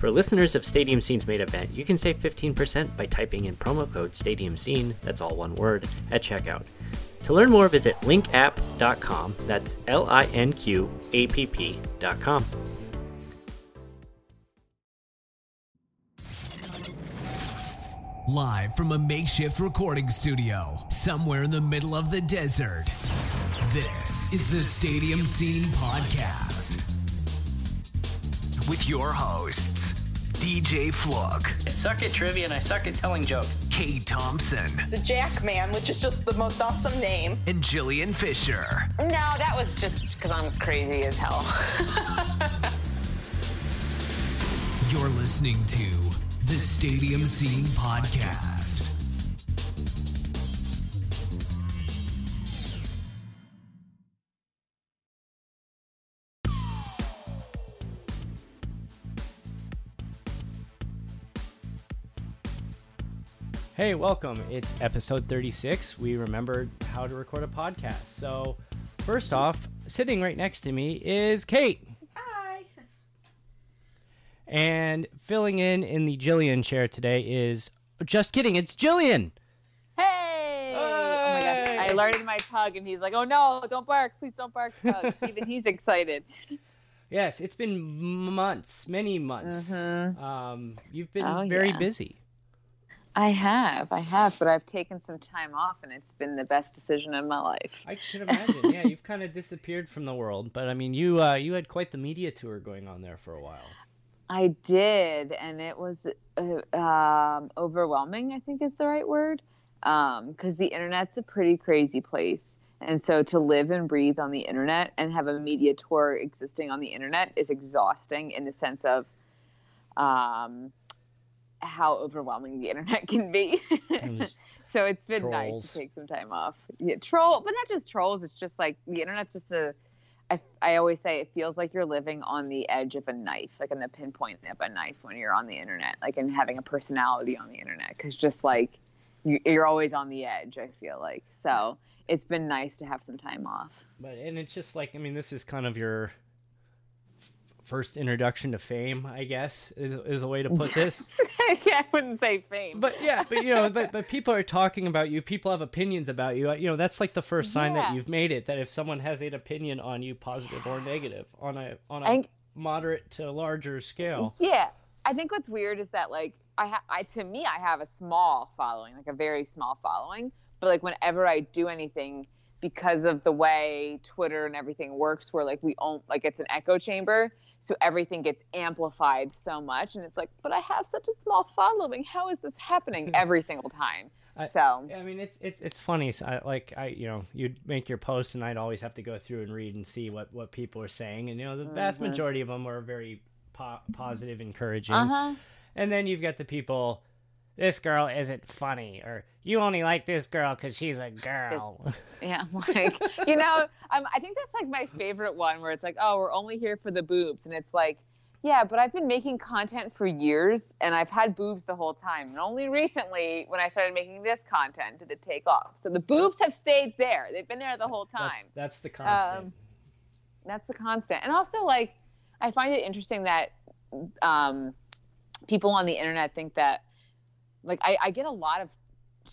For listeners of Stadium Scene's main event, you can save 15% by typing in promo code Stadium Scene, that's all one word, at checkout. To learn more, visit linqapp.com, that's L I N Q A P P.com. Live from a makeshift recording studio somewhere in the middle of the desert. This is the Stadium Scene Podcast. With your hosts, DJ Flook, I suck at trivia and I suck at telling jokes. Kate Thompson, the Jack Man, which is just the most awesome name. and Jillian Fisher. No, that was just because I'm crazy as hell. You're listening to the Stadium Scene Podcast. Hey, welcome. It's episode 36. We remembered how to record a podcast. So, first off, sitting right next to me is Kate. Hi. And filling in in the Jillian chair today is. Just kidding, it's Jillian! hey! Oh my gosh. I alerted my pug and he's like, oh no, don't bark. Please don't bark, pug. Even he's excited. Yes, it's been months, many months. Um, you've been Oh, very yeah. busy. I have. I have. But I've taken some time off and it's been the best decision of my life. I can imagine. yeah, you've kind of disappeared from the world, but I mean, you uh, you had quite the media tour going on there for a while. I did. And it was uh, um, overwhelming, I think is the right word. Because the internet's a pretty crazy place. And so to live and breathe on the internet and have a media tour existing on the internet is exhausting in the sense of um, how overwhelming the internet can be. So it's been nice to take some time off. Yeah, troll, but not just trolls. It's just like the internet's just a. I, I always say it feels like you're living on the edge of a knife, like in the pinpoint of a knife when you're on the internet, like and having a personality on the internet, because just like you, you're always on the edge. I feel like so it's been nice to have some time off. But and it's just like I mean, this is kind of your first introduction to fame, I guess, is is a way to put this. yeah, I wouldn't say fame, But yeah, but you know, but, but people are talking about you. People have opinions about you. You know, that's like the first sign that you've made it. That if someone has an opinion on you, positive or negative, on a on a And- moderate to larger scale. Yeah, I think what's weird is that like I, ha- I to me I have a small following, like a very small following, but like whenever I do anything because of the way Twitter and everything works, where like we own like it's an echo chamber, so everything gets amplified so much, and it's like, but I have such a small following. How is this happening every single time? I- so I mean, it's it's it's funny. So I, like I, you know, you'd make your posts, and I'd always have to go through and read and see what what people are saying, and you know, the vast Mm-hmm. majority of them are very po- positive, encouraging. uh huh. And then you've got the people, this girl isn't funny, or you only like this girl because she's a girl. Yeah, like you know, um, I think that's like my favorite one where it's like, oh, we're only here for the boobs, and it's like, yeah, but I've been making content for years, and I've had boobs the whole time, and only recently, when I started making this content, did it take off. So the boobs have stayed there; they've been there the whole that's, time. that's the constant. Um, that's the constant, and also like, I find it interesting that um, people on the internet think that, like, I, I get a lot of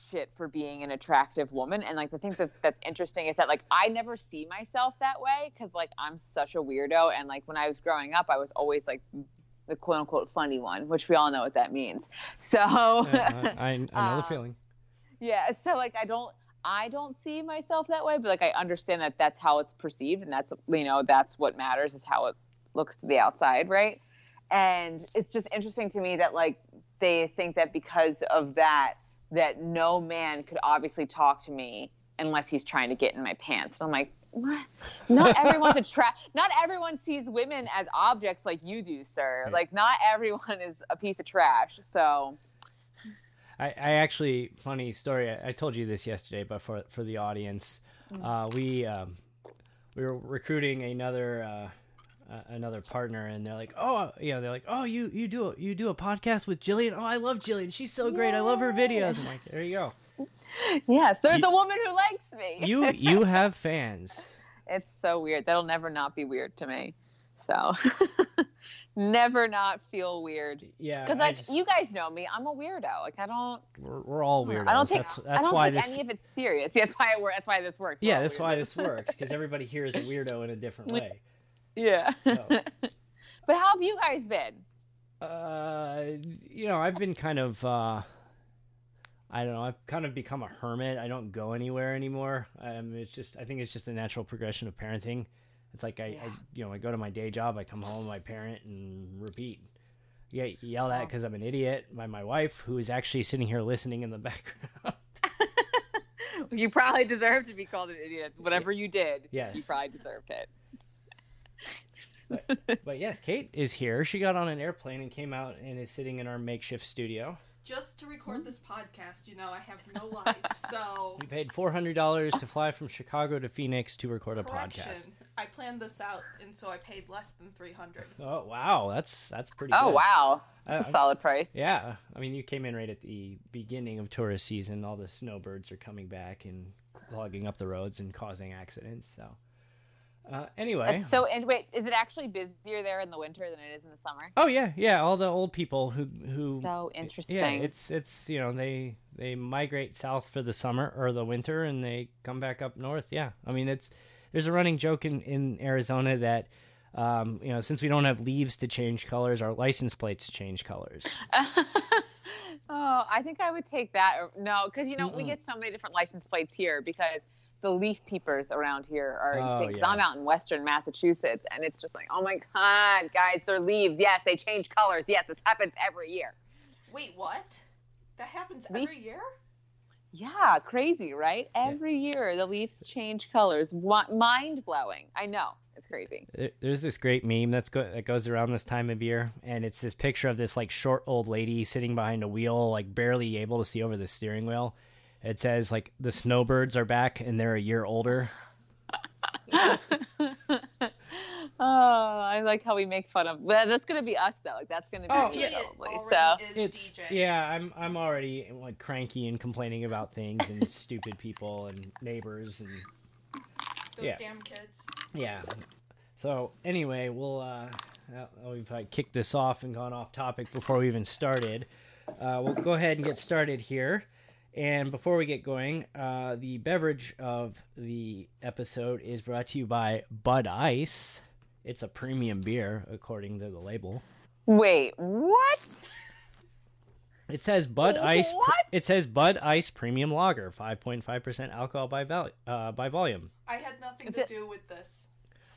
shit for being an attractive woman. And like the thing that that's interesting is that like I never see myself that way cuz like I'm such a weirdo. And like when I was growing up I was always like the quote unquote funny one which we all know what that means. So Yeah, I, I, I know the uh, feeling. yeah so like I don't I don't see myself that way but like I understand that that's how it's perceived and that's you know that's what matters is how it looks to the outside right? And it's just interesting to me that like they think that because of that that no man could obviously talk to me unless he's trying to get in my pants and i'm like what not everyone's a tra- not everyone sees women as objects like you do sir Right. like not everyone is a piece of trash so I, I actually funny story. I, I told you this yesterday, but for for the audience, uh, we um, we were recruiting another uh, uh, another partner, and they're like, oh, you know, they're like, oh, you you do a, you do a podcast with Jillian. Oh, I love Jillian. She's so great. I love her videos. I'm like, there you go. Yes, there's You- a woman who likes me. You you have fans. it's so weird. That'll never not be weird to me. So never not feel weird. Yeah, Because I like just- you guys know me, I'm a weirdo. Like I don't, we're, we're all weirdos. I don't take, that's I don't why take this. any of it's serious. Yeah, that's why it, that's why this works. We're Yeah, that's why this works because everybody here is a weirdo in a different way. Yeah. So, but how have you guys been? uh, you know, I've been kind of, uh, I don't know, I've kind of become a hermit. I don't go anywhere anymore. Um, it's just, I think it's just a natural progression of parenting. It's like I, I you know, I go to my day job, I come home, I parent, and repeat. Yeah, yelled at because I'm an idiot by my wife, who is actually sitting here listening in the background. You probably deserve to be called an idiot. Whatever you did, Yes. you probably deserved it. But yes, Kate is here. She got on an airplane and came out and is sitting in our makeshift studio. Just to record this podcast, you know, I have no life. So, We paid four hundred dollars to fly from Chicago to Phoenix to record a correction. podcast. I planned this out, and so I paid less than 300 Oh wow, that's that's pretty. Oh good. wow, that's Uh, a solid price. Yeah, I mean, you came in right at the beginning of tourist season. All the snowbirds are coming back and clogging up the roads and causing accidents. So, uh, anyway. That's so. And wait, is it actually busier there in the winter than it is in the summer? oh yeah, yeah. All the old people who who. So interesting. yeah, it's it's you know they they migrate south for the summer or the winter and they come back up north. Yeah, I mean it's there's a running joke in in Arizona that. Um, you know, since we don't have leaves to change colors, our license plates change colors. oh, I think I would take that. No, because you know we Mm-mm. get so many different license plates here because the leaf peepers around here are Oh, insane. Because yeah. I'm out in Western Massachusetts, and it's just like, oh my god, guys, they're leaves. Yes, they change colors. Yes, this happens every year. Wait, what? That happens Leaf- every year? Yeah, crazy, right? Every year the leaves change colors. Mind blowing. I know it's crazy. There's this great meme that's go- that goes around this time of year, and it's this picture of this like short old lady sitting behind a wheel, like barely able to see over the steering wheel. It says like the snowbirds are back and they're a year older. oh, I like how we make fun of. Well, that's gonna be us though. Like that's gonna be Oh, me DJ probably. So already is It's DJ. yeah, I'm I'm already like cranky and complaining about things and stupid people and neighbors and Those yeah. damn kids. yeah. So anyway, we'll uh, uh, we've uh, kicked this off and gone off topic before we even started. Uh, we'll go ahead and get started here. And before we get going, uh, the beverage of the episode is brought to you by Bud Ice. It's a premium beer, according to the label. wait, what? It says Bud Ice. What? It says Bud Ice Premium Lager, five point five percent alcohol by val- uh, by volume. I had nothing Is to it- do with this.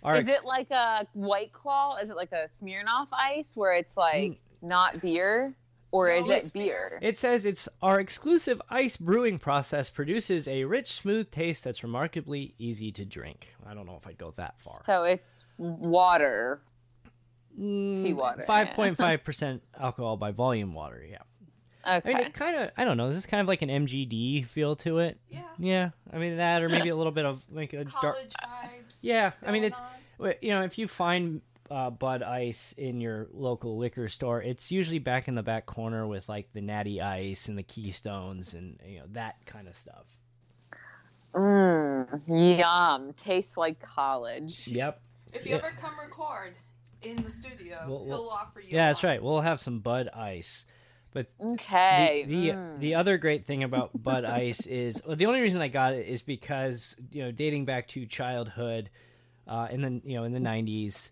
Our Is ex- it like a White Claw? Is it like a Smirnoff Ice where it's like not beer, or No, is it's it beer? It says it's our exclusive ice brewing process produces a rich, smooth taste that's remarkably easy to drink. I don't know if I'd go that far. So it's water. Pea mm, water. Five point five percent alcohol by volume water. Yeah. Okay. I mean, it kind of. I don't know. This is kind of like an MGD feel to it. Yeah. Yeah. I mean that, or maybe a little bit of like a dark. Vibes. Yeah. I mean, it's on. You know, if you find uh, Bud Ice in your local liquor store, it's usually back in the back corner with like the Natty Ice and the Keystones and you know that kind of stuff. Mm, yum. Tastes like college. Yep. If you Yeah. ever come record in the studio, We'll- we'll- he'll offer you. Yeah, that's right. We'll have some Bud Ice. But Okay. the the, mm. the other great thing about Bud Ice is well, the only reason I got it is because you know dating back to childhood, uh, in the you know in the nineties.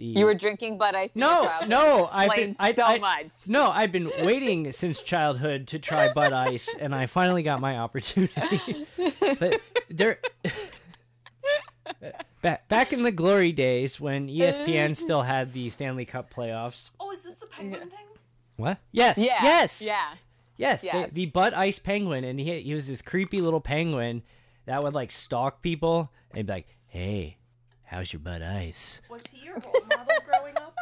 The, you were drinking Bud Ice. No, no, I've been- Explains I- so I- much. No, I've been waiting since childhood to try Bud Ice, and I finally got my opportunity. but there, back back in the glory days when ESPN still had the Stanley Cup playoffs. Oh, is this the penguin thing? What? Yes. Yeah. Yes. Yeah. Yes. Yes. The, the Bud Ice penguin, and he he was this creepy little penguin that would like stalk people and be like, "Hey, how's your Bud Ice?" Was he your role model growing up?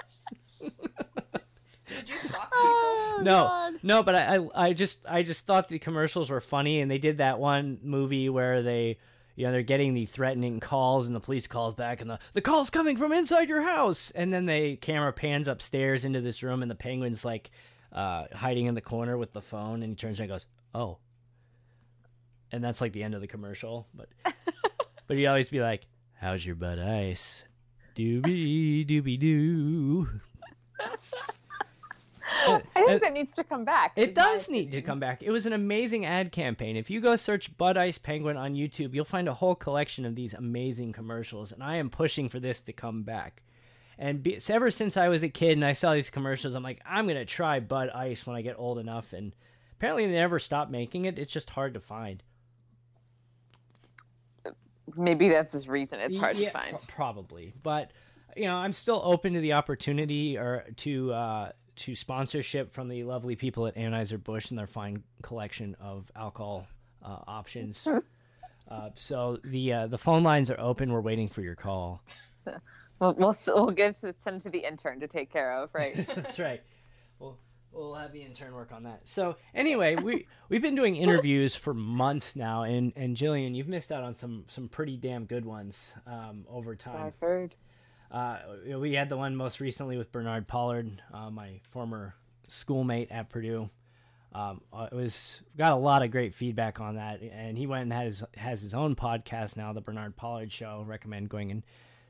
Did you stalk people? Oh, no, God. no, but I, I, I just, I just thought the commercials were funny, and they did that one movie where they, you know, they're getting the threatening calls, and the police calls back, and the the call's coming from inside your house, and then the camera pans upstairs into this room, and the penguin's like, uh, hiding in the corner with the phone, and he turns around and goes, "Oh," and that's like the end of the commercial, but, but he'd always be like, "How's your butt ice?" Doobie doobie doo. I think that needs to come back. It does need to come back. It was an amazing ad campaign. If you go search Bud Ice Penguin on YouTube, you'll find a whole collection of these amazing commercials, and I am pushing for this to come back. And be, so ever since I was a kid and I saw these commercials, I'm like, I'm gonna try Bud Ice when I get old enough. And apparently, they never stopped making it. It's just hard to find. Maybe that's his reason. It's hard Yeah, to find. probably, but you know, I'm still open to the opportunity or to uh, to sponsorship from the lovely people at Anheuser Busch and their fine collection of alcohol uh, options. uh, so the uh, the phone lines are open. We're waiting for your call. We'll, we'll, we'll get to send to the intern to take care of, right? That's right. We'll we'll have the intern work on that. So anyway, we we've been doing interviews for months now, and and Jillian, you've missed out on some some pretty damn good ones um, over time. I've heard. Uh, we had the one most recently with Bernard Pollard, uh, my former schoolmate at Purdue. Um, uh, it was got a lot of great feedback on that, and he went and had his has his own podcast now, the Bernard Pollard Show. Recommend going and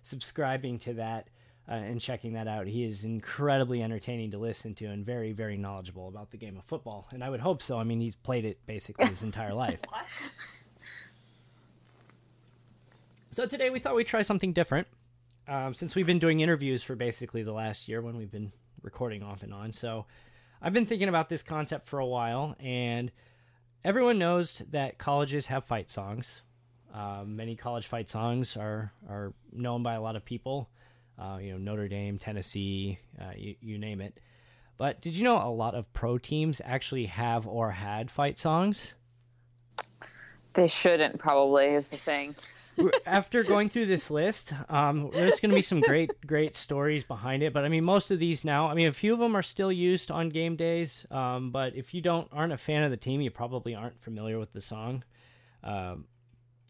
subscribing to that uh, and checking that out. He is incredibly entertaining to listen to and very very knowledgeable about the game of football, and I would hope so. I mean, he's played it basically his entire life. What? So today we thought we'd try something different. Um, since we've been doing interviews for basically the last year when we've been recording off and on. So I've been thinking about this concept for a while, and everyone knows that colleges have fight songs. Um, many college fight songs are, are known by a lot of people. Uh, you know, Notre Dame, Tennessee, uh, you, you name it. But did you know a lot of pro teams actually have or had fight songs? They shouldn't, probably, is the thing. after going through this list, um, there's going to be some great, great stories behind it. But I mean, most of these now, I mean, a few of them are still used on game days. Um, but if you don't aren't a fan of the team, you probably aren't familiar with the song. Um,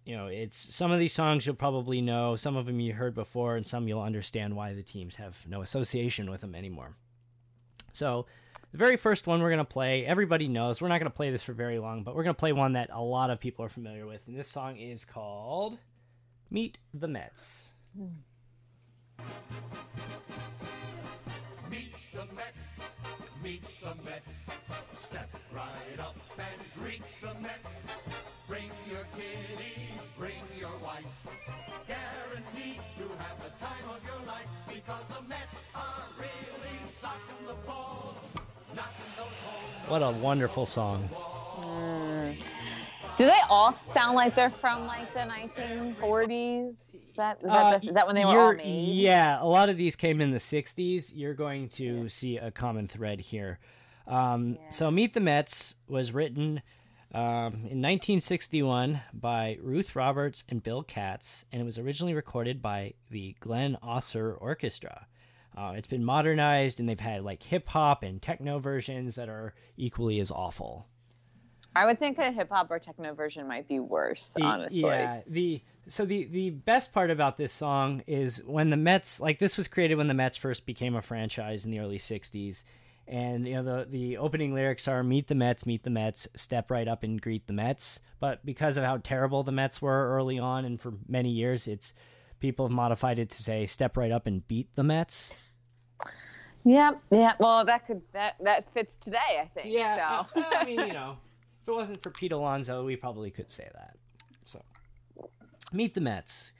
you know, it's some of these songs you'll probably know, some of them you heard before, and some you'll understand why the teams have no association with them anymore. So, the very first one we're going to play, everybody knows. We're not going to play this for very long, but we're going to play one that a lot of people are familiar with. And this song is called Meet the Mets. Meet the Mets, meet the Mets. Step right up and greet the Mets. Bring your bring your wife. Guaranteed to have the time of your life because the Mets are really socking the ball, knocking those home. What a wonderful song. Do they all sound like they're from like the 1940s? Is that, is that, Uh, the- is that when they were all made? Yeah, a lot of these came in the 60s. You're going to see a common thread here. Um, So, Meet the Mets was written um, in 1961 by Ruth Roberts and Bill Katz, and it was originally recorded by the Glenn Osser Orchestra. Uh, it's been modernized, and they've had like hip hop and techno versions that are equally as awful. I would think a hip hop or techno version might be worse, honestly. Yeah. The so the the best part about this song is when the Mets like this was created when the Mets first became a franchise in the early '60s, and you know the the opening lyrics are "Meet the Mets, meet the Mets, step right up and greet the Mets." But because of how terrible the Mets were early on and for many years, it's people have modified it to say "step right up and beat the Mets." Yeah, yeah. Well, that could that that fits today, I think. Yeah, So. uh, I mean, you know, if it wasn't for Pete Alonso, we probably could say that. So, Meet the Mets,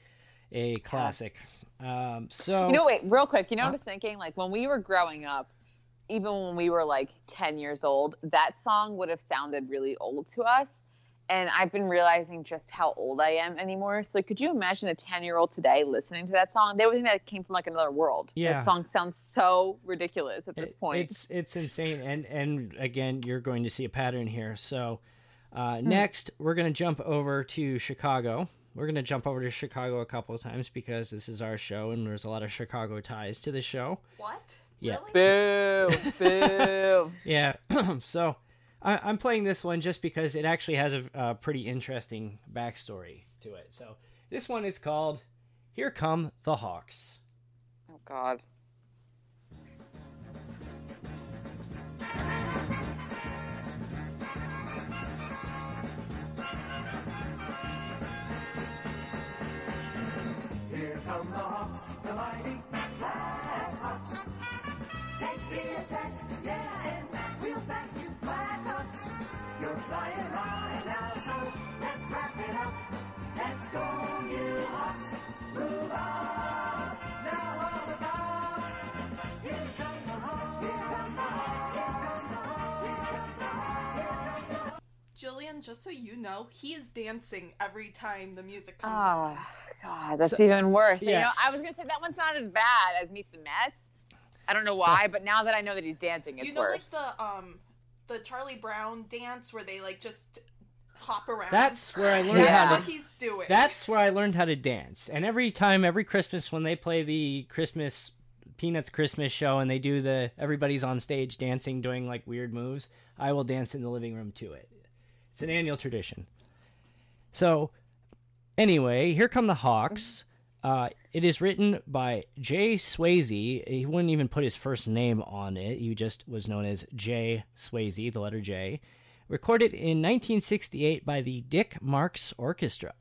a classic. Um, so You know, wait, real quick. You know, Huh? what I was thinking, like when we were growing up, even when we were like ten years old, that song would have sounded really old to us. And I've been realizing just how old I am anymore. So could you imagine a ten-year-old today listening to that song? They would think that it came from like another world. Yeah. that song sounds so ridiculous at this it- point. it's it's insane, and and again, you're going to see a pattern here. So, uh, Hmm. next, we're going to jump over to Chicago. We're going to jump over to Chicago a couple of times because this is our show, and there's a lot of Chicago ties to the show. What? Yeah. Really? Boo, boo. Yeah. so I, I'm playing this one just because it actually has a, a pretty interesting backstory to it. So this one is called "Here Come the Hawks." Oh God. Here come the Hawks, the mighty Black Hawks. Take the attack, yeah, and we'll back you, Black You're flying high now, so let's wrap it up. Let's go, you Hawks. Move on. Now all about. Here come the Hawks. Here comes the Hawks. Here comes the Hawks. Here comes the Hawks. Here comes the Hawks. Jillian, just so you know, he is dancing every time the music comes Oh on. God, that's So- even worse. You know, I was gonna say that one's not as bad as Meet the Mets. I don't know why, but now that I know that he's dancing, it's You know, worse. like the um, the Charlie Brown dance where they like just hop around. That's where I learned That's how what to. he's doing. That's where I learned how to dance. And every time, every Christmas, when they play the Christmas Peanuts Christmas show and they do the everybody's on stage dancing, doing like weird moves, I will dance in the living room to it. It's an annual tradition. So, anyway, here come the Hawks. Uh, it is written by Jay Swayze. He wouldn't even put his first name on it. He just was known as Jay Swayze, the letter J. Recorded in 1968 by the Dick Marx Orchestra.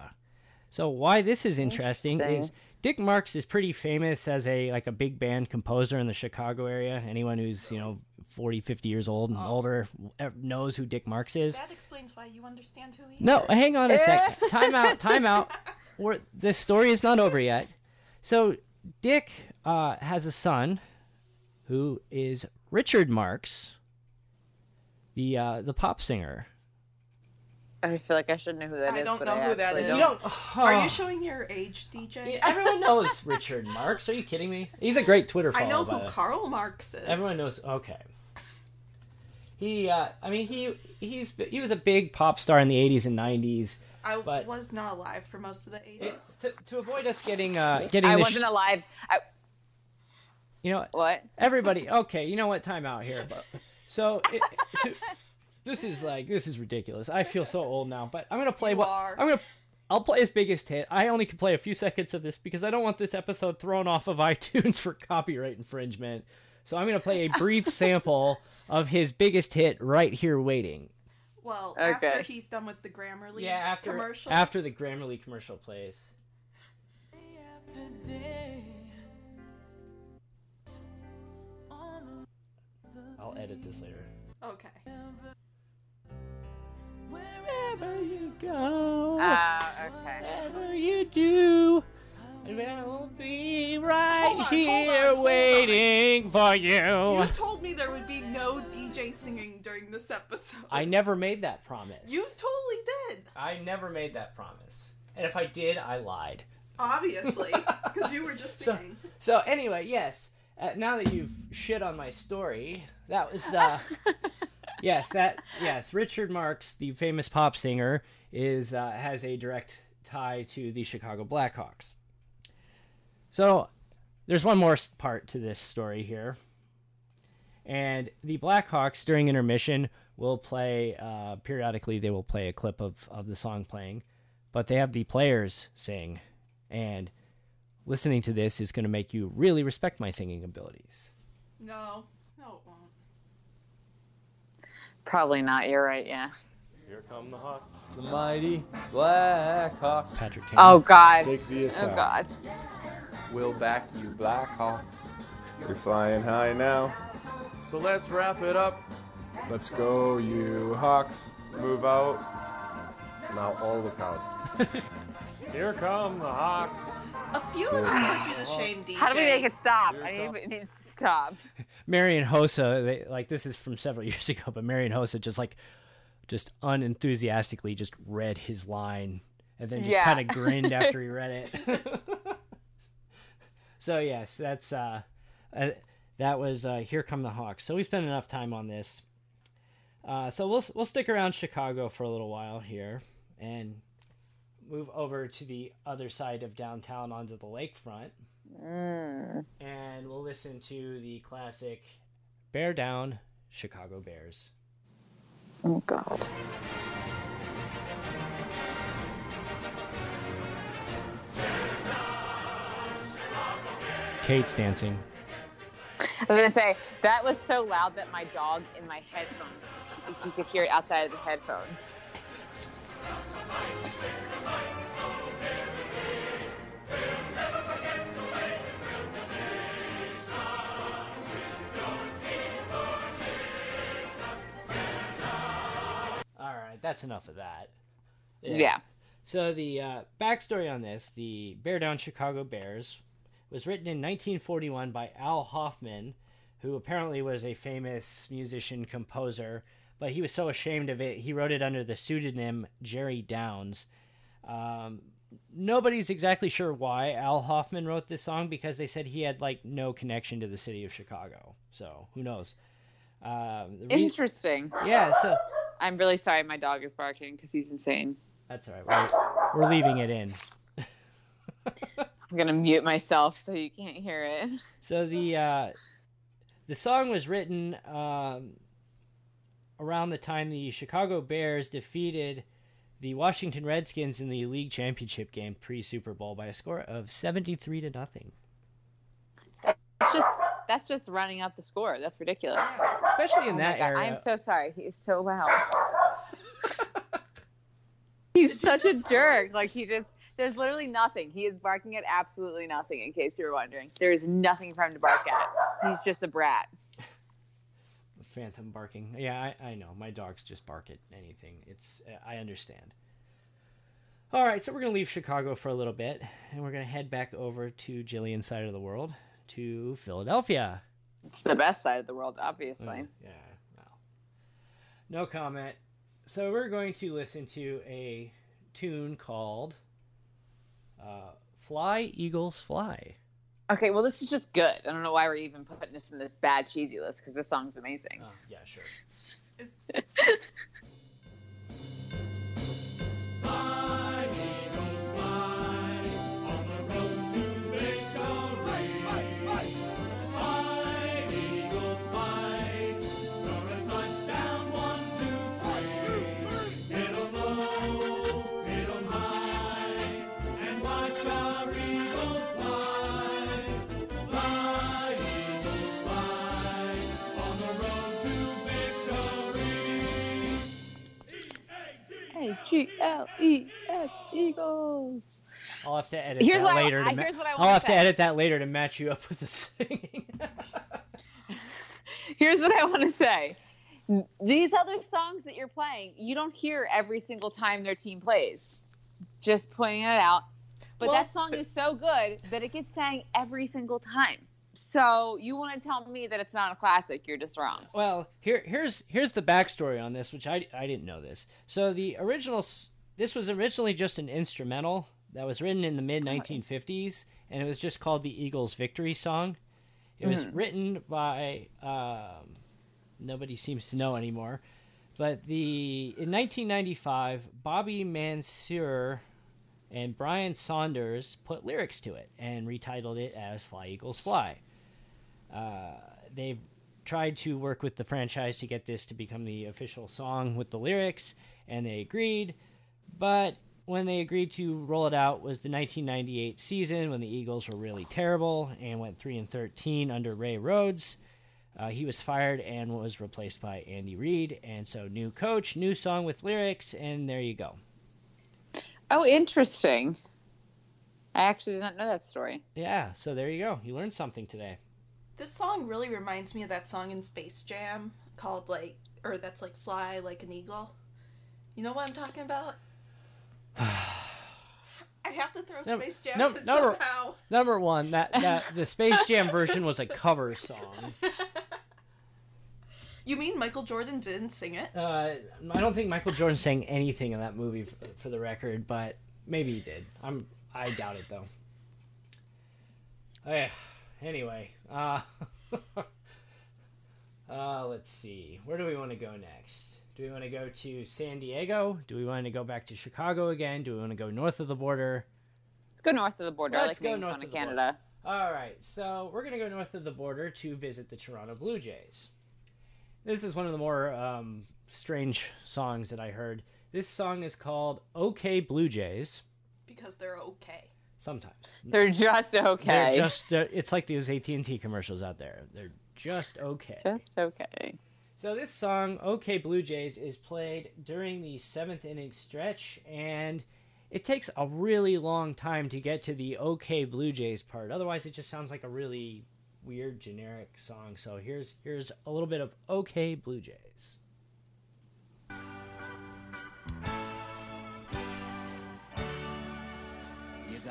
So why this is interesting, Interesting. is Dick Marx is pretty famous as a like a big band composer in the Chicago area. Anyone who's, you know, 40, 50 years old and older eh, knows who Dick Marx is. that explains why you understand who he No, is. No, hang on a second. Time out. Time out. We're, the story is not over yet. So Dick uh, has a son who is Richard Marx, the uh, the pop singer. I feel like I should know who that is. I don't know I I who that actually is. don't. You don't- Are you showing your age, DJ? Everyone knows Richard Marx. Are you kidding me? He's a great Twitter I know who the way. Karl Marx is. Everyone knows. Okay. He, uh, I mean, he he's he was a big pop star in the '80s and '90s. I but- was not alive for most of the 80s. To, to avoid us getting uh, getting I wasn't sh- alive. I, you know what? everybody okay you know what time out here but so it, to, this is like this is ridiculous i feel so old now but i'm gonna play You what are. i'm gonna i'll play his biggest hit i only can play a few seconds of this because i don't want this episode thrown off of itunes for copyright infringement so i'm gonna play a brief sample of his biggest hit right here waiting Well, Okay. after he's done with the Grammarly yeah after commercial. after the grammarly commercial plays i'll edit this later Okay. wherever you go Ah, okay. Whatever you do, I'll be right Hold on, hold here on, hold on. waiting for you. You told me there would be no DJ singing during this episode. I never made that promise. You totally did. I never made that promise. And if I did, I lied. Obviously, because you were just So, singing. so anyway, yes. Uh, now that you've shit on my story, that was uh, yes, that yes. Richard Marx, the famous pop singer, is uh, has a direct tie to the Chicago Blackhawks. So there's one more part to this story here, and the Blackhawks during intermission will play uh, periodically. They will play a clip of of the song playing, but they have the players sing, and listening to this is going to make you really respect my singing abilities. No, no, it won't. Probably not. You're right. Yeah. Here come the Hawks, the mighty Black Hawks. Patrick Kane. Oh God. Take the Oh attack. God. We'll back you, Black Hawks. You're flying high now. So let's wrap it up. Let's go, you Hawks. Move out. Now all look out. Here come the Hawks. A few of them put you to shame, DJ. How do we make it stop? Here I it need comes. it needs to stop. Marian Hossa, they, like this is from several years ago, but Marian Hossa just like just unenthusiastically just read his line and then just Yeah. kind of grinned after he read it. So yes, that's uh, uh that was uh, here come the Hawks. So we spent enough time on this. Uh, so we'll we'll stick around Chicago for a little while here and move over to the other side of downtown onto the lakefront. Mm. And we'll listen to the classic Bear Down Chicago Bears. Oh God. Kate's dancing. I was gonna say that was so loud that my dog in my headphones, you could hear it outside of the headphones. All right, that's enough of that. Yeah. So the uh, backstory on this, the Bear Down Chicago Bears, was written in 1941 by Al Hoffman, who apparently was a famous musician composer, but he was so ashamed of it he wrote it under the pseudonym Jerry Downs. Um, nobody's exactly sure why Al Hoffman wrote this song because they said he had like no connection to the city of Chicago. So who knows? Um, re- Interesting. yeah, so I'm really sorry my dog is barking because he's insane. that's all right. We're, we're leaving it in. I'm gonna mute myself so you can't hear it. So the uh, the song was written um, around the time the Chicago Bears defeated the Washington Redskins in the league championship game pre Super Bowl by a score of seventy three to nothing. It's just that's just running up the score. That's ridiculous. Especially in Oh that era. I'm so sorry. He is so loud. He's such a jerk. Like he just there's literally nothing. He is barking at absolutely nothing. In case you were wondering, there is nothing for him to bark at. He's just a brat. Phantom barking. Yeah, I, I know. My dogs just bark at anything. It's I understand. All right, so we're gonna leave Chicago for a little bit, and we're gonna head back over to Jillian's side of the world, to Philadelphia. It's the best side of the world, obviously. Mm, yeah, well, no comment. So we're going to listen to a tune called uh, "Fly Eagles Fly." Okay, well this is just good. I don't know why we're even putting this in this bad cheesy list because this song's amazing. Oh, yeah, sure. G L E S Eagles. I'll have to edit Here's that what I- later. I- to ma- what I I'll wanna have to edit that later to match you up with the singing. Here's what I want to say. These other songs that you're playing, you don't hear every single time their team plays. Just pointing it out. But Well- that song is so good that it gets sang every single time. So you want to tell me that it's not a classic? You're just wrong. Well, here here's here's the backstory on this, which I I didn't know this. So the original this was originally just an instrumental that was written in the mid 1950s, and it was just called the Eagles' Victory Song. It was written by um, nobody seems to know anymore, but the in 1995 Bobby Mansur and Brian Saunders put lyrics to it and retitled it as "Fly Eagles Fly." Uh, they've tried to work with the franchise to get this to become the official song with the lyrics, and they agreed. But when they agreed to roll it out was the 1998 season when the Eagles were really terrible and went 3 and 13 under Ray Rhodes. Uh, he was fired and was replaced by Andy Reid, and so new coach, new song with lyrics, and there you go. Oh, interesting. I actually did not know that story. Yeah, so there you go. You learned something today. This song really reminds me of that song in Space Jam called like, or that's like "Fly Like an Eagle." You know what I'm talking about? I have to throw No, Space Jam no, no, somehow. Number one, that, that the Space Jam version was a cover song. You mean Michael Jordan didn't sing it? Uh, I don't think Michael Jordan sang anything in that movie, for, for the record, but maybe he did. I'm I doubt it though. Eh, anyway, uh, uh, let's see. Where do we want to go next? Do we want to go to San Diego? Do we want to go back to Chicago again? Do we want to go north of the border? Go north of the border. Let's like go north of of the border. Canada. All right, so we're gonna go north of the border to visit the Toronto Blue Jays. This is one of the more um, strange songs that I heard. This song is called "Okay Blue Jays." Because they're okay. Sometimes They're just okay. they're just uh, it's like those AT and T commercials out there. They're just okay. Just okay. So this song, "Okay Blue Jays," is played during the seventh inning stretch, and it takes a really long time to get to the "Okay Blue Jays" part. Otherwise, it just sounds like a really weird, generic song. So here's here's a little bit of "Okay Blue Jays."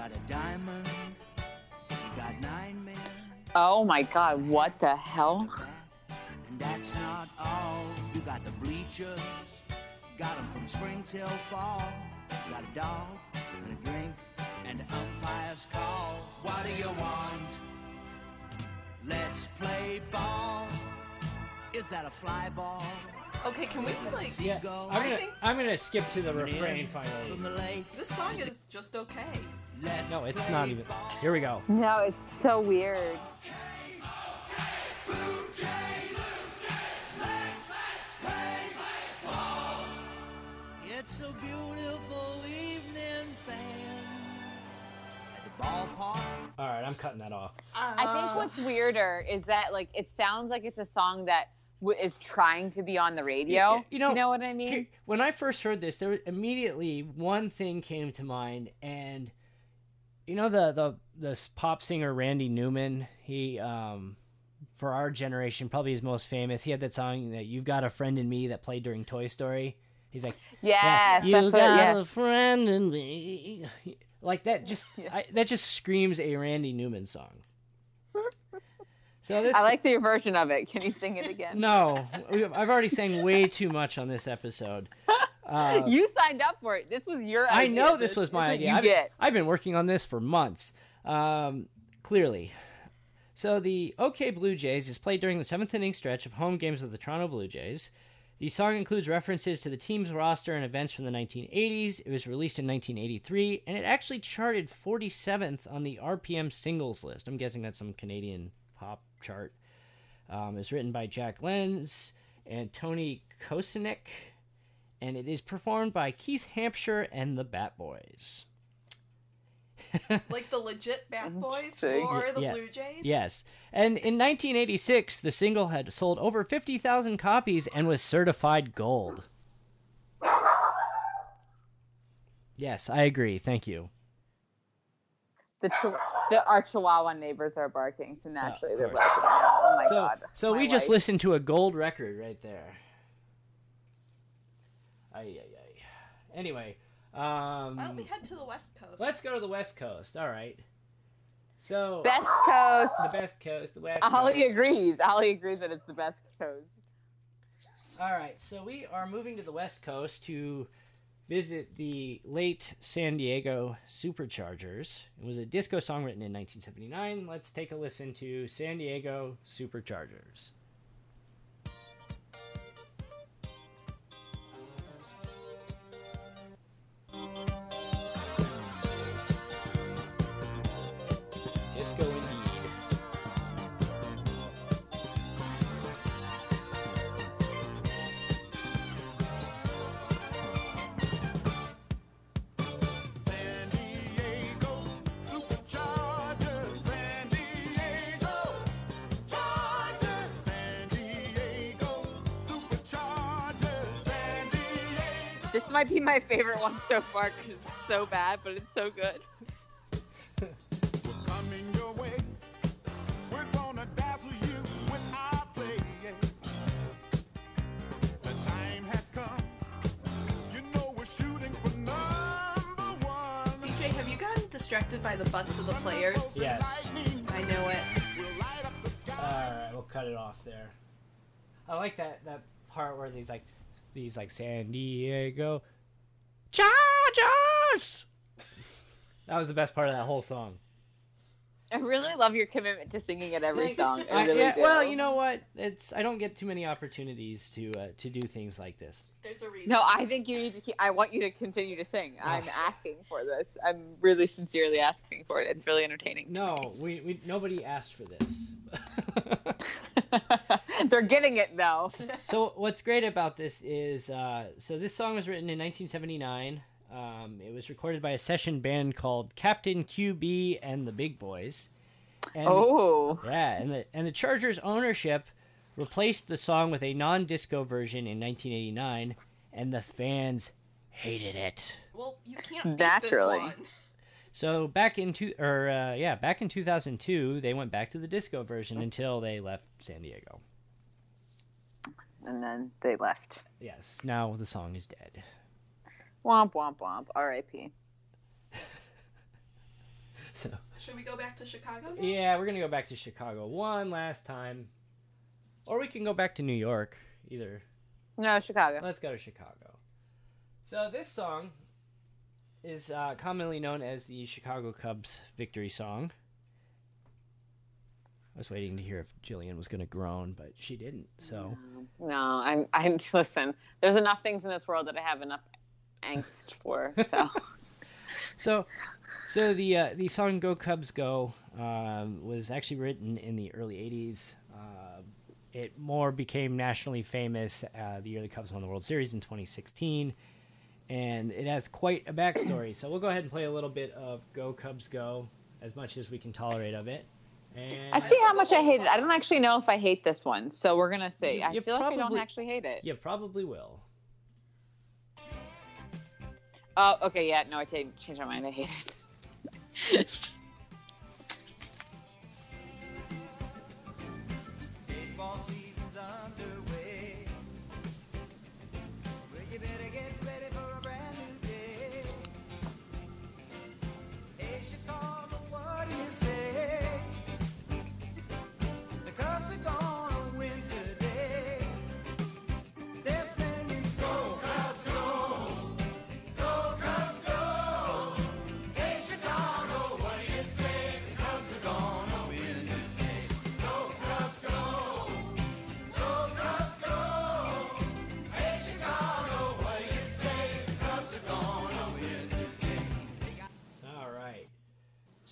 Got a diamond, you got nine men, Oh my god, what the hell? and that's not all. You got the bleachers, got 'em from spring till fall. Got a dog and a drink and an umpire's call. What do you want? Let's play ball. Is that a fly ball? Okay, can we like? Yeah, Seagull I'm gonna think- I'm gonna skip to the coming in refrain from finally. the lake. This song is just okay. Let's No, it's not even. Here we go. No, it's so weird. It's a beautiful evening, fans. At the ballpark. All right, I'm cutting that off. I think Uh, what's weirder is that like it sounds like it's a song that w- is trying to be on the radio. You know, you know what I mean? Here- when I first heard this, there was immediately one thing came to mind, and you know the the this pop singer Randy Newman. He um, for our generation probably his most famous. He had that song that "You've Got a Friend in Me" that played during Toy Story. He's like, yes, you got. Yes. a friend in me. Like that just I, that just screams a Randy Newman song. So this I like the version of it. Can you sing it again? no, I've already sang way too much on this episode. Uh, you signed up for it. This was your idea. I know this was my idea. I've, get. I've been working on this for months. Um, clearly. So the OK Blue Jays is played during the seventh inning stretch of home games of the Toronto Blue Jays. The song includes references to the team's roster and events from the 1980s. It was released in 1983, and it actually charted 47th on the RPM singles list. I'm guessing that's some Canadian pop chart. Um, it's written by Jack Lenz and Tony Kosinec, and it is performed by Keith Hampshire and the Bat Boys. like the legit Bat Boys Interesting. for the Yeah. Blue Jays. Yes. And in 1986, the single had sold over 50,000 copies and was certified gold. Yes, I agree. Thank you. The, chi- the our Chihuahua neighbors are barking, so naturally of they're barking. Oh my so, god. so My we just listened to a gold record right there. Ay, ay, ay. Anyway, um, Why don't we head to the West Coast? let's go to the West Coast. All right. So Best coast. the best coast, the West. Ollie Coast. agrees. Ollie agrees that it's the best coast. All right, so we are moving to the West Coast to visit the late San Diego Superchargers. It was a disco song written in 1979. Let's take a listen to San Diego Superchargers. San Diego. This might be my favorite one so far because it's so bad, but it's so good. Distracted by the butts of the players? Yes. I know it. We'll light up the sky. All right, we'll cut it off there. I like that that part where these like these like San Diego Chargers. That was the best part of that whole song. I really love your commitment to singing at every song. I I- really yeah, do. well, you know what? It's I don't get too many opportunities to uh, to do things like this. There's a reason. No, I think you need to keep. I want you to continue to sing. I'm asking for this. I'm really sincerely asking for it. It's really entertaining. No, we, we nobody asked for this. They're getting it though. so what's great about this is uh, so this song was written in 1979 um, it was recorded by a session band called captain qb and the big boys and Oh. yeah and the and the chargers ownership replaced the song with a non-disco version in 1989 and the fans hated it Well, you can't Naturally. this one. so back in two or uh, yeah back in 2002 they went back to the disco version until they left san diego And then they left. yes now the song is dead Womp womp womp. R.I.P. so Should we go back to Chicago? now? Yeah, we're gonna go back to Chicago one last time, or we can go back to New York. Either. No, Chicago. Let's go to Chicago. So this song is uh, commonly known as the Chicago Cubs victory song. I was waiting to hear if Jillian was gonna groan, but she didn't. So No, I'm. I listen. There's enough things in this world that I have enough angst for. So So, so the uh, the song "Go Cubs Go" um, was actually written in the early '80s. Uh, it more became nationally famous uh, the year the Cubs won the World Series in 2016, and it has quite a backstory. So we'll go ahead and play a little bit of "Go Cubs Go" as much as we can tolerate of it. And I see how much I hate it. I don't actually know if I hate this one. So we're gonna see. You- I you feel like I don't actually hate it. You probably will. Oh, okay. Yeah. No, I changed my mind. I hate it.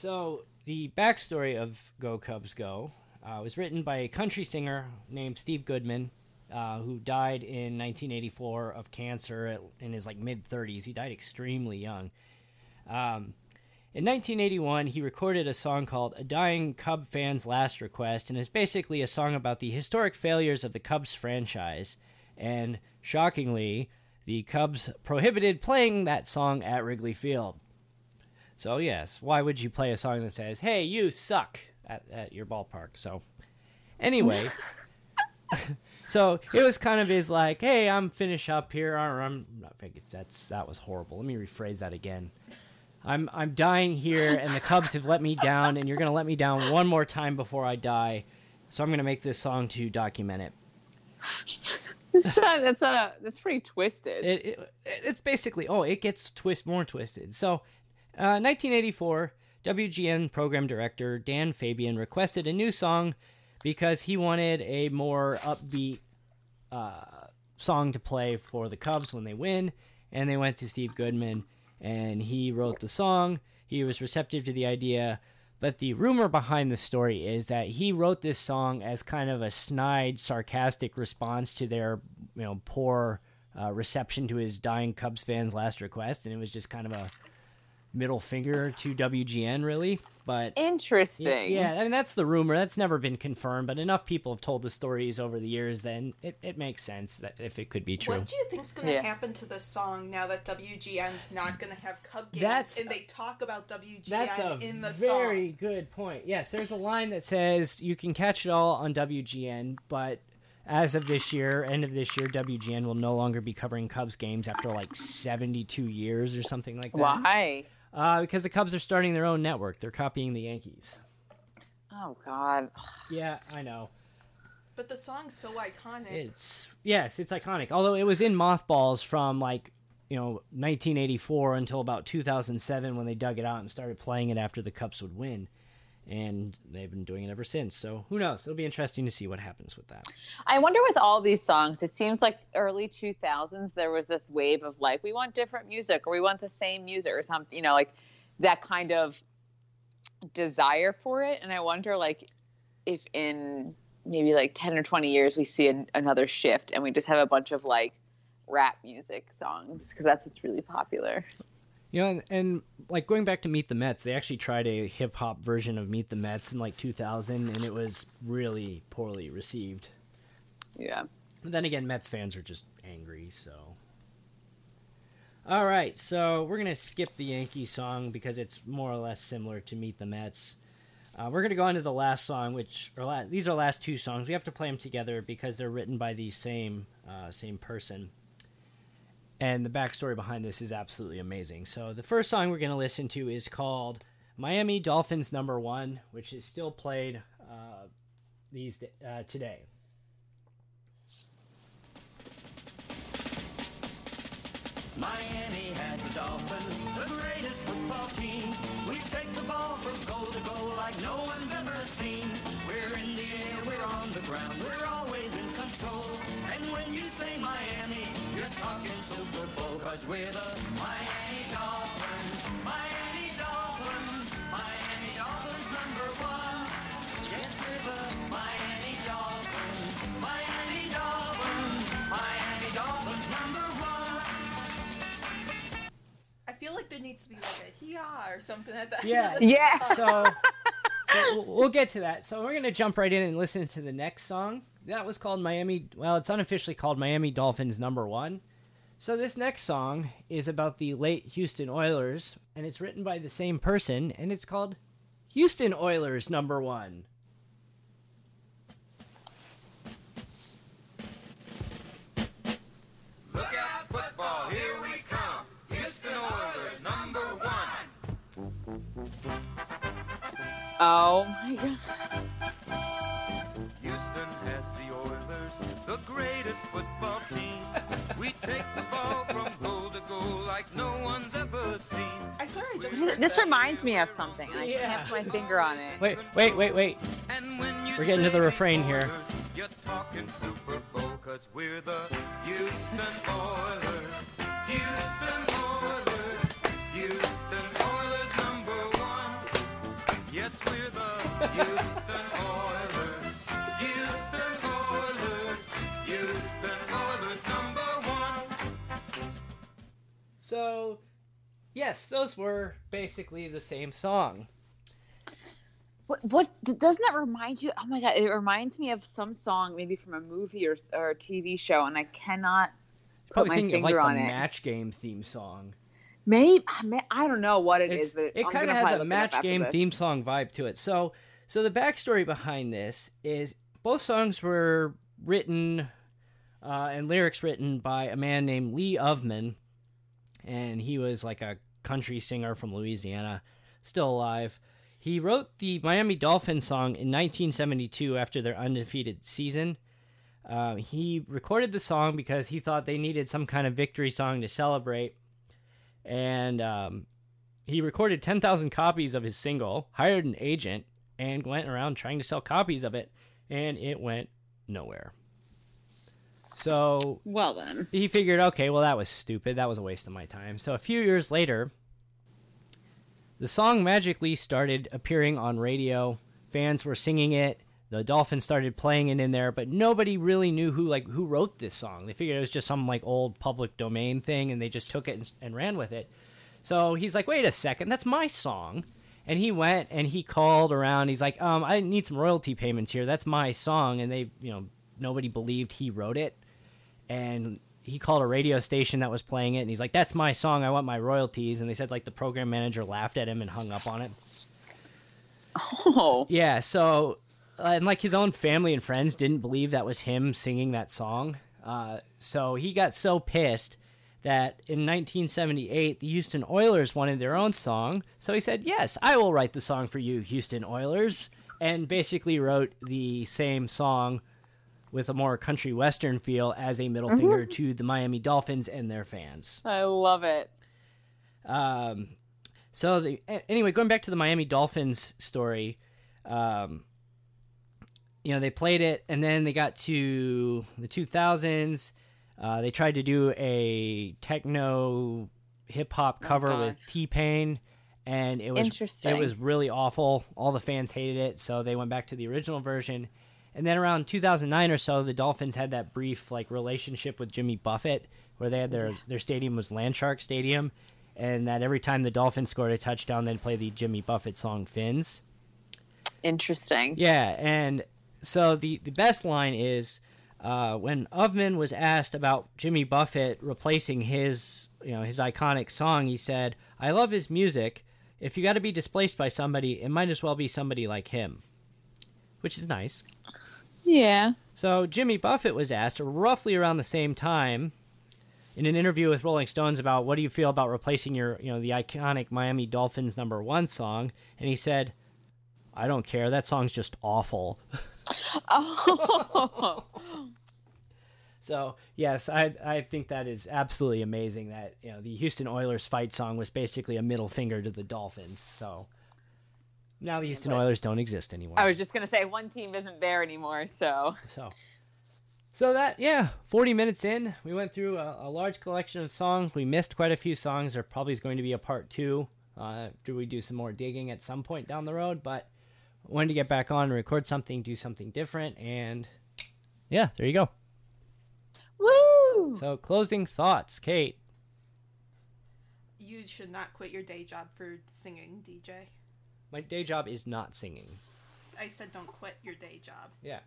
So the backstory of "Go Cubs Go" uh, was written by a country singer named Steve Goodman, uh, who died in 1984 of cancer at, in his like mid 30s. He died extremely young. Um, in 1981, he recorded a song called "A Dying Cub Fan's Last Request," and is basically a song about the historic failures of the Cubs franchise. And shockingly, the Cubs prohibited playing that song at Wrigley Field. So yes, why would you play a song that says "Hey, you suck" at, at your ballpark? So anyway, so it was kind of his like, "Hey, I'm finish up here," or I'm not. That's that was horrible. Let me rephrase that again. I'm I'm dying here, and the Cubs have let me down, and you're gonna let me down one more time before I die. So I'm gonna make this song to document it. That's not, that's not a, that's pretty twisted. It, it it's basically oh it gets twist more twisted. So, uh, 1984, WGN program director Dan Fabian requested a new song because he wanted a more upbeat uh, song to play for the Cubs when they win, and they went to Steve Goodman, and he wrote the song. He was receptive to the idea. But the rumor behind the story is that he wrote this song as kind of a snide, sarcastic response to their, you know, poor uh, reception to his dying Cubs fans' last request, and it was just kind of a middle finger to WGN, really. But Interesting. yeah, I mean that's the rumor. That's never been confirmed, but enough people have told the stories over the years. Then it, it makes sense that if it could be true. What do you think's gonna Yeah. happen to this song now that WGN's not gonna have Cub games That's- and they talk about WGN That's a in the song. very song? good point. Yes, there's a line that says you can catch it all on WGN, but as of this year, end of this year, WGN will no longer be covering Cubs games after like 72 years or something like that. Why? Uh, because the Cubs are starting their own network. They're copying the Yankees. Oh God. Yeah, I know. But the song's so iconic. It's yes, it's iconic. Although it was in mothballs from like you know 1984 until about 2007 when they dug it out and started playing it after the Cubs would win. And they've been doing it ever since. So who knows? It'll be interesting to see what happens with that. I wonder with all these songs, it seems like early 2000s there was this wave of like we want different music or we want the same music or something, you know, like that kind of desire for it. And I wonder like if in maybe like 10 or 20 years we see an, another shift and we just have a bunch of like rap music songs because that's what's really popular. You know, and, and, like going back to Meet the Mets, they actually tried a hip hop version of Meet the Mets in like 2000, and it was really poorly received. Yeah. But then again, Mets fans are just angry, so. All right, so we're gonna skip the Yankee song because it's more or less similar to Meet the Mets. Uh, we're gonna go on to the last song, which or la- these are last two songs. We have to play them together because they're written by the same uh, same person and the backstory behind this is absolutely amazing. So the first song we're going to listen to is called Miami Dolphins Number One, which is still played uh, these uh, today. Miami has the Dolphins, the greatest football team. We take the ball from goal to goal like no one's ever seen. We're in the air, we're on the ground, we're always cause we're the Miami Dolphins. Miami Dolphins, Miami Dolphins number one. Yes, we're the Miami Dolphins. Miami Dolphins, Miami Dolphins number one. I feel like there needs to be like a hee-haw or something at the Yeah. end of the Yeah. So, so we'll, we'll get to that. So we're going to jump right in and listen to the next song. That was called Miami. Well, it's unofficially called Miami Dolphins Number One. So this next song is about the late Houston Oilers, and it's written by the same person, and it's called Houston Oilers Number One. Look out, football, here we come. Houston Oilers, number one. Oh my god. Take the ball from goal to goal like no one's ever seen. I swear I just This, this this. reminds me of something. and I Yeah. can't put my finger on it. Wait, wait, wait, wait. And when you We're getting to the say refrain here. You're talking Super Bowl, cause we're the yes, those were basically the same song. What, what doesn't that remind you? Oh my god, it reminds me of some song, maybe from a movie or, or a TV show, and I cannot put Probably my thinking of finger like on the it. match game theme song. Maybe I may- I don't know what it is, It's, but it kind of has a look it up match game this. theme song vibe to it. So, so the backstory behind this is both songs were written uh, and lyrics written by a man named Lee Offman, and he was like a country singer from Louisiana, still alive. He wrote the Miami Dolphins song in 1972 after their undefeated season. Uh, he recorded the song because he thought they needed some kind of victory song to celebrate, and um, he recorded 10,000 copies of his single, hired an agent, and went around trying to sell copies of it, and it went nowhere. So Well then, he figured, okay, well, that was stupid. That was a waste of my time. So a few years later, the song magically started appearing on radio. Fans were singing it. The Dolphins started playing it in there, but nobody really knew who like who wrote this song. They figured it was just some like old public domain thing, and they just took it and, and ran with it. So he's like, wait a second, that's my song. And he went and he called around. He's like, um, I need some royalty payments here. That's my song. And they, you know, nobody believed he wrote it and he called a radio station that was playing it and he's like that's my song i want my royalties and they said like the program manager laughed at him and hung up on it. Oh. Yeah so uh, and like his own family and friends didn't believe that was him singing that song. Uh, so he got so pissed that in 1978 the houston oilers wanted their own song. So he said yes i will write the song for you houston oilers and basically wrote the same song with a more country western feel as a middle finger to the Miami Dolphins and their fans. I love it. Um, so the, anyway, going back to the Miami Dolphins story, um, you know, they played it, and then they got to the 2000s. Uh, they tried to do a techno hip hop cover with T Pain, and it was Interesting. it was really awful. All the fans hated it, so they went back to the original version. And then around 2009 or so, the Dolphins had that brief like relationship with Jimmy Buffett, where they had their their stadium was Landshark Stadium, and that every time the Dolphins scored a touchdown, they'd play the Jimmy Buffett song "Fins." Interesting. Yeah, and so the the best line is uh, when Offman was asked about Jimmy Buffett replacing his you know his iconic song, he said, "I love his music. If you got to be displaced by somebody, it might as well be somebody like him," which is nice. Yeah. So Jimmy Buffett was asked roughly around the same time in an interview with Rolling Stones about what do you feel about replacing your, you know, the iconic Miami Dolphins number 1 song, and he said, "I don't care. That song's just awful." Oh. So, yes, I I think that is absolutely amazing that, you know, the Houston Oilers fight song was basically a middle finger to the Dolphins. So, now the Houston But- Oilers don't exist anymore. I was just gonna say one team isn't there anymore, so So, so that yeah, forty minutes in, we went through a, a large collection of songs. We missed quite a few songs. There probably is going to be a part two. Uh, do we do some more digging at some point down the road? But wanted to get back on, record something, do something different, and yeah, there you go. woo. So closing thoughts, Kate. You should not quit your day job for singing, DJ. My day job is not singing. I said don't quit your day job. Yeah.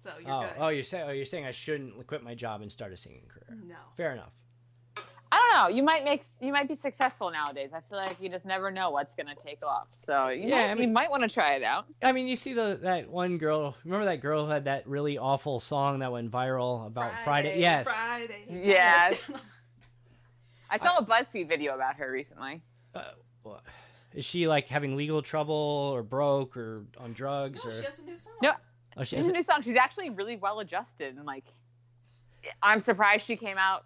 So you're Oh, good. oh, you're saying oh, you're saying I shouldn't quit my job and start a singing career. No. Fair enough. I don't know. You might make you might be successful nowadays. I feel like you just never know what's gonna take off. So you Yeah, might, I mean- you might want to try it out. I mean, you see the that one girl. Remember that girl who had that really awful song that went viral about Friday? Yes. Friday. Yeah. I saw a BuzzFeed video about her recently. Uh, what- is she like having legal trouble or broke or on drugs No, or? she has a new song. No, oh, she she has has a a- new song. She's actually really well adjusted and like. I'm surprised she came out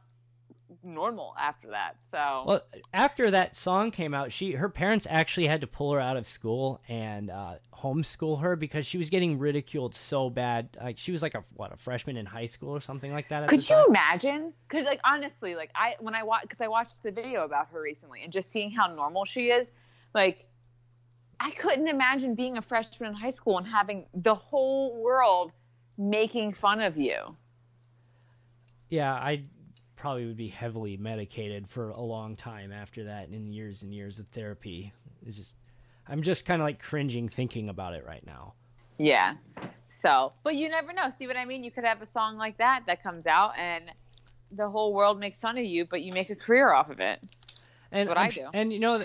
normal after that. So Well, after that song came out, she her parents actually had to pull her out of school and uh, homeschool her because she was getting ridiculed so bad. Like she was like a what a freshman in high school or something like that. Could you time. imagine? Because like honestly, like I when I watch because I watched the video about her recently and just seeing how normal she is, like I couldn't imagine being a freshman in high school and having the whole world making fun of you. Yeah, I probably would be heavily medicated for a long time after that, and years and years of therapy. It's just, I'm just kind of like cringing thinking about it right now. Yeah. So, but you never know. See what I mean? You could have a song like that that comes out and the whole world makes fun of you, but you make a career off of it. And what I'm I do. And you know,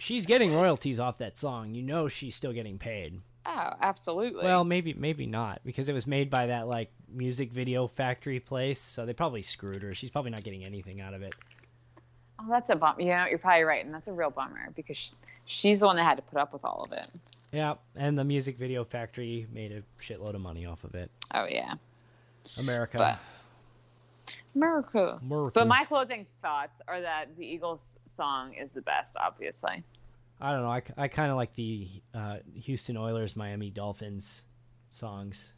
she's getting royalties off that song. You know, she's still getting paid. Oh, absolutely. Well, maybe maybe not because it was made by that like music video factory place, so they probably screwed her. She's probably not getting anything out of it. oh, that's a bummer. You know, you're probably right, and that's a real bummer because she, she's the one that had to put up with all of it. Yeah, and the music video factory made a shitload of money off of it. Oh yeah, America. But- America. America. But my closing thoughts are that the Eagles song is the best, obviously. I don't know. I, I kind of like the uh, Houston Oilers, Miami Dolphins songs.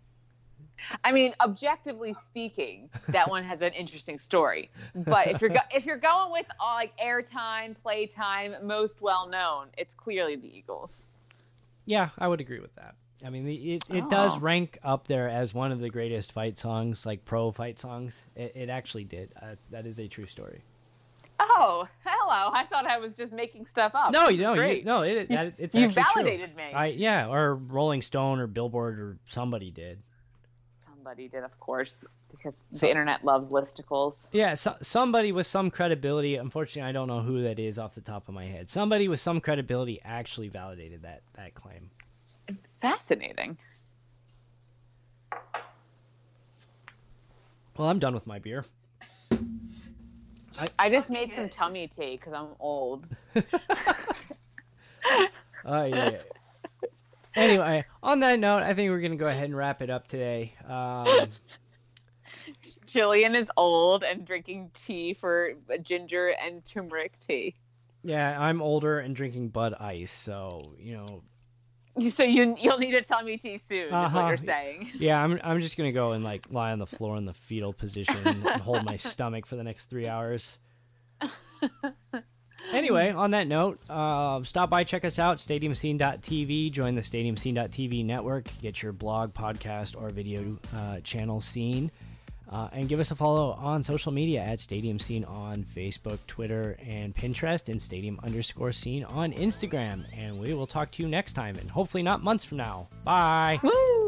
I mean, objectively speaking, that one has an interesting story. But if you're go- if you're going with all like airtime, playtime, most well known, it's clearly the Eagles. Yeah, I would agree with that. I mean, it, it does Oh. rank up there as one of the greatest fight songs, like pro fight songs. It, it actually did. Uh, that is a true story. Oh, hello! I thought I was just making stuff up. No, you know, you, no, it, You- that, it's you actually true. validated me. I, yeah, or Rolling Stone or Billboard or somebody did. Somebody did, of course, because So- the internet loves listicles. Yeah, so, somebody with some credibility. Unfortunately, I don't know who that is off the top of my head. Somebody with some credibility actually validated that that claim. Fascinating. Well, I'm done with my beer. I just chugging made some tummy tea because I'm old. Oh yeah. anyway, on that note, I think we're gonna go ahead and wrap it up today. Um, Jillian is old and drinking tea for ginger and turmeric tea. yeah, I'm older and drinking Bud Ice, so you know, You- So you you'll need a tummy tea soon, Uh-huh. what you're saying. Yeah, I'm I'm just gonna go and like lie on the floor in the fetal position and hold my stomach for the next three hours. Anyway, on that note, uh, stop by, check us out, stadiumscene.tv, join the stadiumscene.tv network, get your blog, podcast, or video uh, channel scene, uh, and give us a follow on social media at Stadium Scene on Facebook, Twitter, and Pinterest, and Stadium underscore Scene on Instagram. And we will talk to you next time, and hopefully not months from now. Bye. Woo!